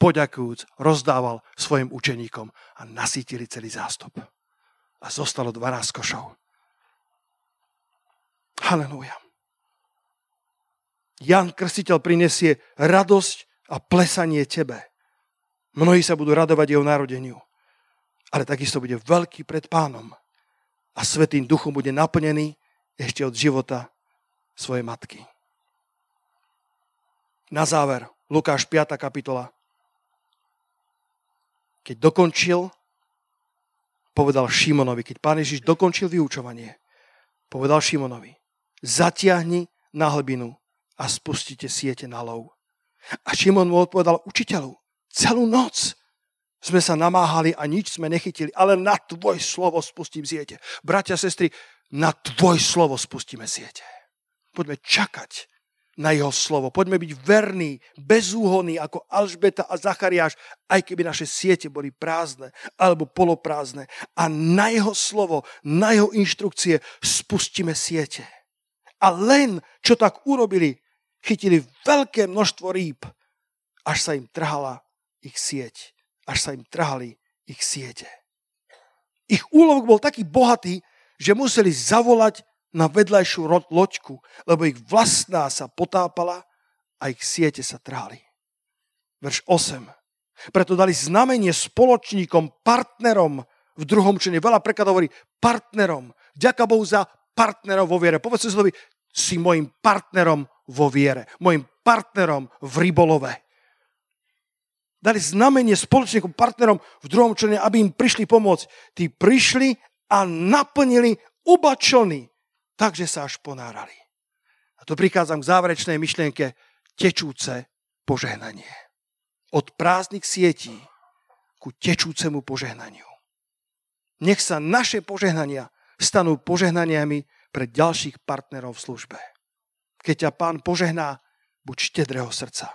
Poďakujúc, rozdával svojim učeníkom a nasítili celý zástup. A zostalo 12 košov. Halelúja. Jan Krstiteľ prinesie radosť a plesanie tebe. Mnohí sa budú radovať jeho narodeniu. Ale takisto bude veľký pred pánom. A Svetým duchom bude naplnený ešte od života svojej matky. Na záver, Lukáš 5. kapitola. Keď dokončil, povedal Šimonovi, keď pán Ježiš dokončil vyučovanie, povedal Šimonovi, zatiahni na hlbinu a spustite siete na lov. A Šimon mu odpovedal, učiteľu, celú noc sme sa namáhali a nič sme nechytili, ale na tvoj slovo spustím siete. Bratia, sestry, na tvoj slovo spustíme siete. Poďme čakať na jeho slovo. Poďme byť verní, bezúhonní ako Alžbeta a Zachariáš, aj keby naše siete boli prázdne alebo poloprázdne. A na jeho slovo, na jeho inštrukcie spustíme siete. A len, čo tak urobili, chytili veľké množstvo rýb, až sa im trhala ich sieť. Až sa im trhali ich siete. Ich úlovok bol taký bohatý, že museli zavolať na vedľajšiu loďku, lebo ich vlastná sa potápala a ich siete sa trhali. Verš 8. Preto dali znamenie spoločníkom, partnerom v druhom čine. Veľa prekladov hovorí partnerom. Ďaká Bohu za partnerov vo viere. Povedz slovi, si môjim partnerom vo viere, môjim partnerom v rybolove. Dali znamenie spoločníkom, partnerom v druhom člene, aby im prišli pomôcť. Tí prišli a naplnili ubačony, takže sa až ponárali. A tu prichádzam k záverečnej myšlienke tečúce požehnanie. Od prázdnych sietí ku tečúcemu požehnaniu. Nech sa naše požehnania stanú požehnaniami pre ďalších partnerov v službe. Keď ťa pán požehná, buď štedrého srdca.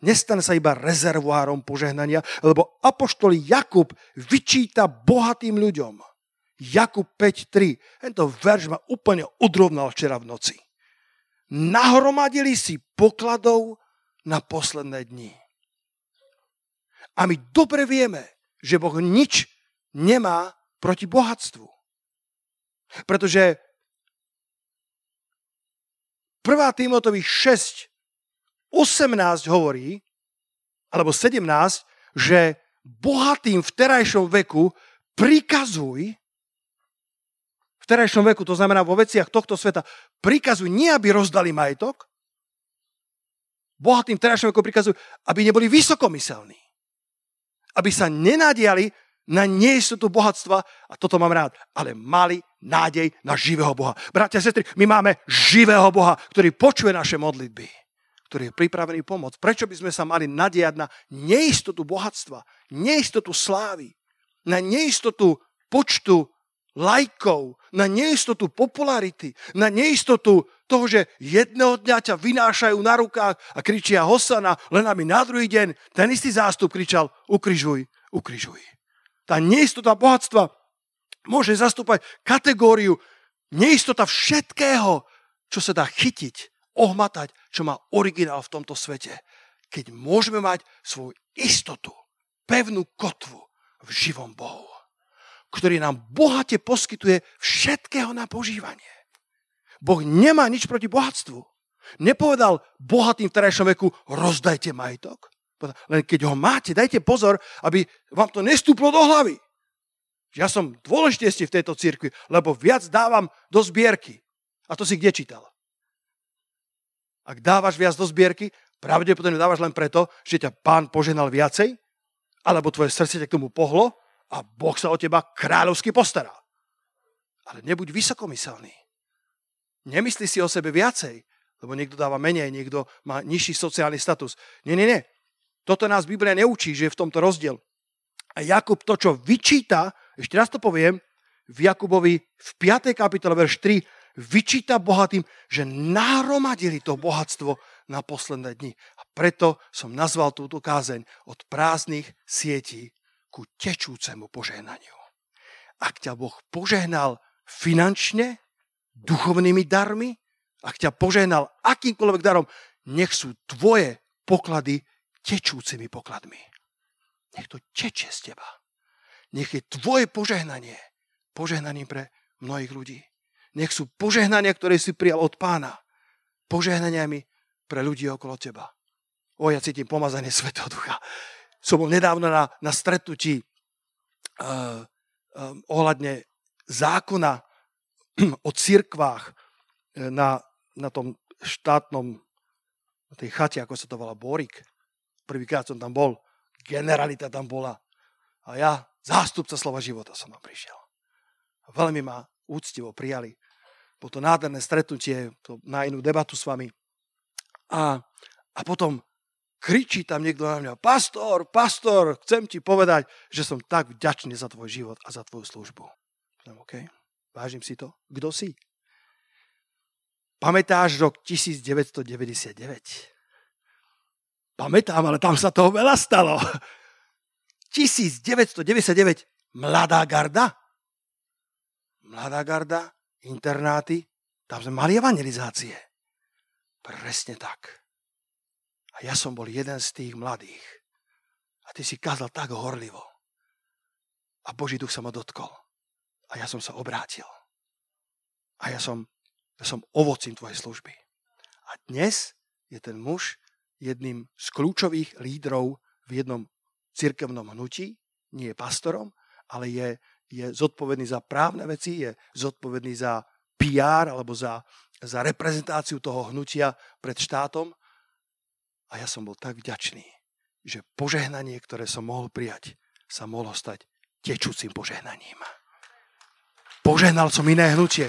nestane sa iba rezervoárom požehnania, lebo apoštol Jakub vyčíta bohatým ľuďom. Jakub 5.3. Tento verš ma úplne odrovnal včera v noci. Nahromadili si pokladov na posledné dni. A my dobre vieme, že Boh nič nemá proti bohatstvu. Pretože 1. Timotovi 6, 18 hovorí, alebo 17, že bohatým v terajšom veku prikazuj, terajšom veku, to znamená vo veciach tohto sveta, prikazuj nie, aby rozdali majetok, bohatým v terajšom veku prikazuj, aby neboli vysokomyselní. Aby sa nenadiali na neistotu bohatstva, a toto mám rád, ale mali nádej na živého Boha. Bratia a sestry, my máme živého Boha, ktorý počuje naše modlitby, ktorý je pripravený pomôcť. Prečo by sme sa mali nadiať na neistotu bohatstva, neistotu slávy, na neistotu počtu lajkov, na neistotu popularity, na neistotu toho, že jedného dňa ťa vynášajú na rukách a kričia Hosana, len aby na druhý deň ten istý zástup kričal ukrižuj, ukrižuj. Tá neistota bohatstva môže zastúpať kategóriu neistota všetkého, čo sa dá chytiť, ohmatať, čo má originál v tomto svete. Keď môžeme mať svoju istotu, pevnú kotvu v živom Bohu, ktorý nám bohate poskytuje všetkého na požívanie. Boh nemá nič proti bohatstvu. Nepovedal bohatým v terajšom veku, rozdajte majetok. Len keď ho máte, dajte pozor, aby vám to nestúplo do hlavy. Ja som dôležitejší v tejto cirkvi, lebo viac dávam do zbierky. A to si kde čítal? Ak dávaš viac do zbierky, pravdepodobne dávaš len preto, že ťa pán poženal viacej, alebo tvoje srdce ťa k tomu pohlo a Boh sa o teba kráľovsky postará. Ale nebuď vysokomyselný. Nemyslí si o sebe viacej, lebo niekto dáva menej, niekto má nižší sociálny status. Nie, nie, nie. Toto nás Biblia neučí, že je v tomto rozdiel. A Jakub to, čo vyčíta, ešte raz to poviem, v Jakubovi v 5. kapitole, verš 3, vyčíta bohatým, že nahromadili to bohatstvo na posledné dni. A preto som nazval túto kázeň od prázdnych sietí ku tečúcemu požehnaniu. Ak ťa Boh požehnal finančne, duchovnými darmi, ak ťa požehnal akýmkoľvek darom, nech sú tvoje poklady tečúcimi pokladmi. Nech to teče z teba. Nech je tvoje požehnanie požehnaním pre mnohých ľudí. Nech sú požehnania, ktoré si prijal od pána, požehnaniami pre ľudí okolo teba. O, ja cítim pomazanie Svetého Ducha. Som bol nedávno na, na stretnutí uh, uh, ohľadne zákona o cirkvách eh, na, na tom štátnom, na tej chate, ako sa to volá, Borik. Prvýkrát som tam bol, generalita tam bola. A ja, zástupca slova života, som tam prišiel. Veľmi ma úctivo prijali. Bolo to nádherné stretnutie, to na inú debatu s vami. A, a potom kričí tam niekto na mňa, pastor, pastor, chcem ti povedať, že som tak vďačný za tvoj život a za tvoju službu. OK, vážim si to. Kto si? Pamätáš rok 1999? Pamätám, ale tam sa toho veľa stalo. 1999, Mladá garda. Mladá garda, internáty, tam sme mali evangelizácie. Presne tak. A ja som bol jeden z tých mladých. A ty si kázal tak horlivo. A Boží duch sa ma dotkol. A ja som sa obrátil. A ja som, ja som ovocím tvojej služby. A dnes je ten muž, jedným z kľúčových lídrov v jednom cirkevnom hnutí, nie je pastorom, ale je, je zodpovedný za právne veci, je zodpovedný za PR alebo za, za reprezentáciu toho hnutia pred štátom. A ja som bol tak vďačný, že požehnanie, ktoré som mohol prijať, sa mohlo stať tečúcim požehnaním. Požehnal som iné hnutie.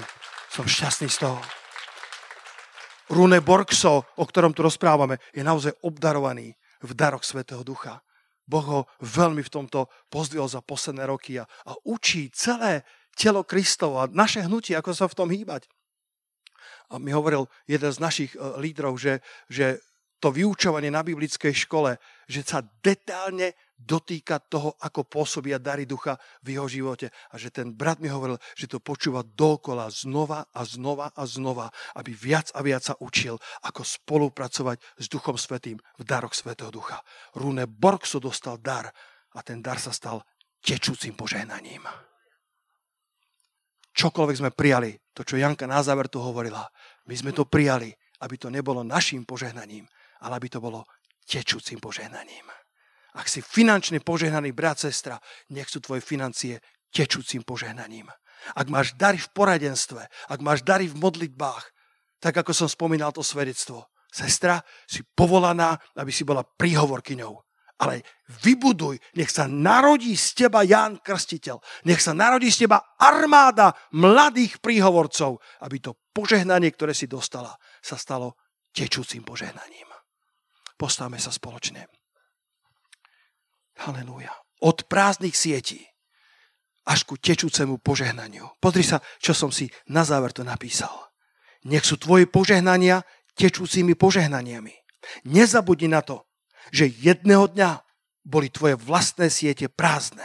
Som šťastný z toho. Rune Borgso, o ktorom tu rozprávame, je naozaj obdarovaný v daroch Svetého Ducha. Boh ho veľmi v tomto pozdvihol za posledné roky a, a učí celé telo Kristov a naše hnutie, ako sa v tom hýbať. A mi hovoril jeden z našich uh, lídrov, že, že to vyučovanie na biblickej škole, že sa detálne dotýka toho, ako pôsobia dary ducha v jeho živote. A že ten brat mi hovoril, že to počúva dokola znova a znova a znova, aby viac a viac sa učil, ako spolupracovať s Duchom Svetým v daroch Svetého Ducha. Rune Borgso dostal dar a ten dar sa stal tečúcim požehnaním. Čokoľvek sme prijali, to, čo Janka na záver tu hovorila, my sme to prijali, aby to nebolo našim požehnaním, ale aby to bolo tečúcim požehnaním. Ak si finančne požehnaný brat, sestra, nech sú tvoje financie tečúcim požehnaním. Ak máš dary v poradenstve, ak máš dary v modlitbách, tak ako som spomínal to svedectvo, sestra, si povolaná, aby si bola príhovorkyňou. Ale vybuduj, nech sa narodí z teba Ján Krstiteľ. Nech sa narodí z teba armáda mladých príhovorcov, aby to požehnanie, ktoré si dostala, sa stalo tečúcim požehnaním. Postavme sa spoločne. Halelúja. Od prázdnych sietí až ku tečúcemu požehnaniu. Pozri sa, čo som si na záver to napísal. Nech sú tvoje požehnania tečúcimi požehnaniami. Nezabudni na to, že jedného dňa boli tvoje vlastné siete prázdne.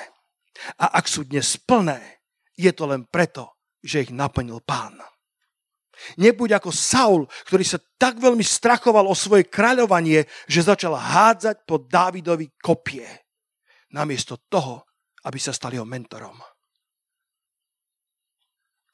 A ak sú dnes plné, je to len preto, že ich naplnil pán. Nebuď ako Saul, ktorý sa tak veľmi strachoval o svoje kráľovanie, že začal hádzať po Dávidovi kopie. Namiesto toho, aby sa stal jeho mentorom.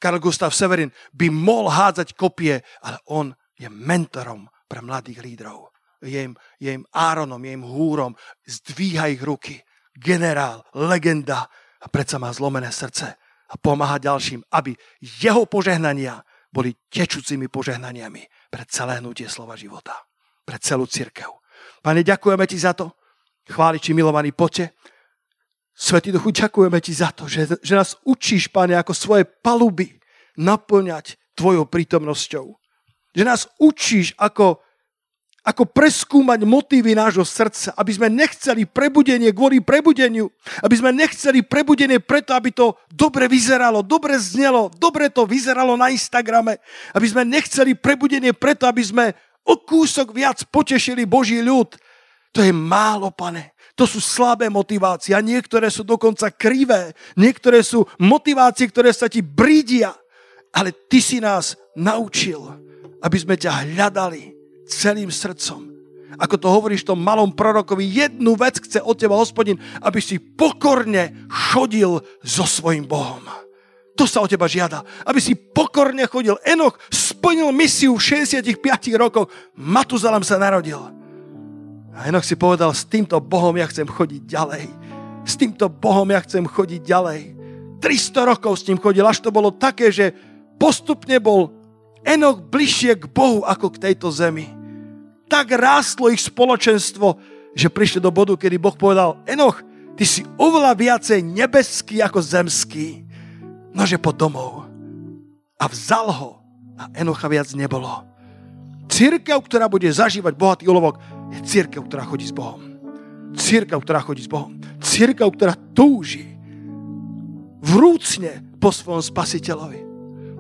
Karl Gustav Severin by mohol hádzať kopie, ale on je mentorom pre mladých lídrov. Je im, je im Áronom, je im húrom, zdvíha ich ruky. Generál, legenda a predsa má zlomené srdce a pomáha ďalším, aby jeho požehnania boli tečúcimi požehnaniami pre celé hnutie slova života, pre celú církev. Pane, ďakujeme ti za to. Chváliči milovaný pote. Svetý Duchu, ďakujeme ti za to, že, že nás učíš, Pane, ako svoje paluby naplňať tvojou prítomnosťou. Že nás učíš, ako ako preskúmať motívy nášho srdca, aby sme nechceli prebudenie kvôli prebudeniu, aby sme nechceli prebudenie preto, aby to dobre vyzeralo, dobre znelo, dobre to vyzeralo na Instagrame, aby sme nechceli prebudenie preto, aby sme o kúsok viac potešili Boží ľud. To je málo, pane. To sú slabé motivácie a niektoré sú dokonca krivé. Niektoré sú motivácie, ktoré sa ti brídia. Ale ty si nás naučil, aby sme ťa hľadali, celým srdcom. Ako to hovoríš tom malom prorokovi, jednu vec chce od teba hospodin, aby si pokorne chodil so svojim Bohom. To sa od teba žiada. Aby si pokorne chodil. Enoch splnil misiu v 65 rokoch. Matuzalem sa narodil. A Enoch si povedal, s týmto Bohom ja chcem chodiť ďalej. S týmto Bohom ja chcem chodiť ďalej. 300 rokov s ním chodil, až to bolo také, že postupne bol Enoch bližšie k Bohu ako k tejto zemi tak rástlo ich spoločenstvo, že prišli do bodu, kedy Boh povedal, Enoch, ty si oveľa viacej nebeský ako zemský, nože pod domov. A vzal ho a Enocha viac nebolo. Církev, ktorá bude zažívať bohatý olovok, je církev, ktorá chodí s Bohom. Církev, ktorá chodí s Bohom. Církev, ktorá túži vrúcne po svojom spasiteľovi.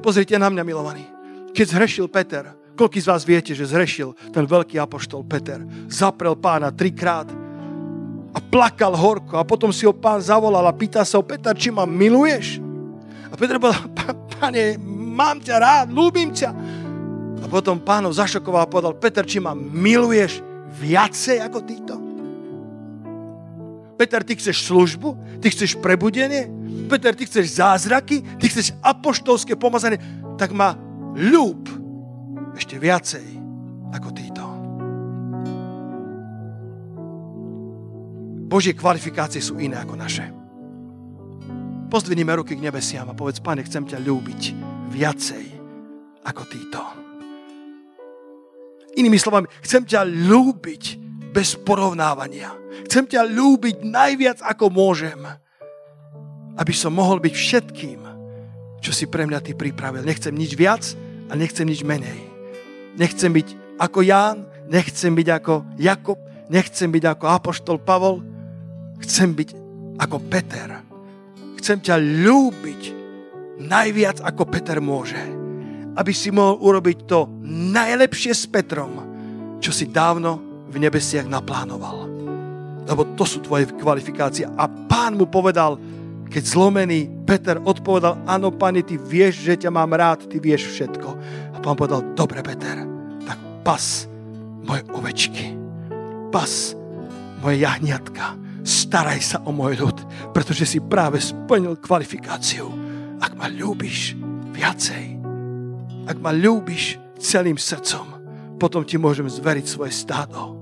Pozrite na mňa, milovaní. Keď zhrešil Peter, Koľký z vás viete, že zrešil ten veľký apoštol Peter? Zaprel pána trikrát a plakal horko a potom si ho pán zavolal a pýta sa ho, Peter, či ma miluješ? A Peter povedal, pane, mám ťa rád, ľúbim ťa. A potom pán ho zašokoval a povedal, Peter, či ma miluješ viacej ako týto? Peter, ty chceš službu? Ty chceš prebudenie? Peter, ty chceš zázraky? Ty chceš apoštolské pomazanie? Tak ma ľúb ešte viacej ako títo. Božie kvalifikácie sú iné ako naše. Pozdvinime ruky k nebesiam a povedz, Pane, chcem ťa ľúbiť viacej ako títo. Inými slovami, chcem ťa ľúbiť bez porovnávania. Chcem ťa ľúbiť najviac, ako môžem, aby som mohol byť všetkým, čo si pre mňa ty pripravil. Nechcem nič viac a nechcem nič menej. Nechcem byť ako Ján, nechcem byť ako Jakob, nechcem byť ako Apoštol Pavol, chcem byť ako Peter. Chcem ťa ľúbiť najviac ako Peter môže. Aby si mohol urobiť to najlepšie s Petrom, čo si dávno v nebesiach naplánoval. Lebo to sú tvoje kvalifikácie. A pán mu povedal, keď zlomený Peter odpovedal, áno, pani, ty vieš, že ťa mám rád, ty vieš všetko. A pán povedal, dobre, Peter, tak pas moje ovečky, pas moje jahniatka, staraj sa o môj ľud, pretože si práve splnil kvalifikáciu. Ak ma ľúbiš viacej, ak ma ľúbiš celým srdcom, potom ti môžem zveriť svoje stádo.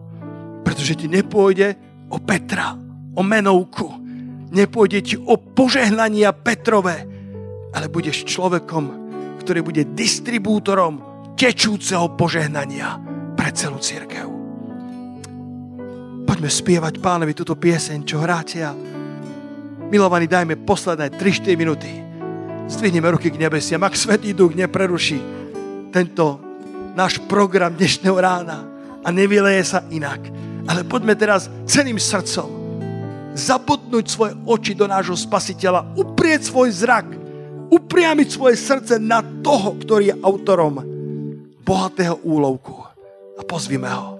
Pretože ti nepôjde o Petra, o menovku, nepôjde ti o požehnania Petrove, ale budeš človekom, ktorý bude distribútorom tečúceho požehnania pre celú církev. Poďme spievať pánovi túto pieseň, čo hráte a milovaní, dajme posledné 3-4 minúty. Zdvihneme ruky k nebesiam, ak Svetý Duch nepreruší tento náš program dnešného rána a nevyleje sa inak. Ale poďme teraz celým srdcom zabudnúť svoje oči do nášho spasiteľa, uprieť svoj zrak, upriamiť svoje srdce na toho, ktorý je autorom bohatého úlovku a pozvime ho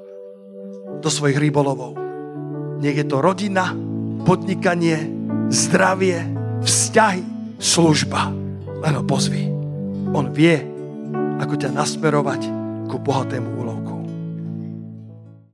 do svojich rybolovov. Nech je to rodina, podnikanie, zdravie, vzťahy, služba. Len ho pozvi. On vie, ako ťa nasmerovať ku bohatému úlovku.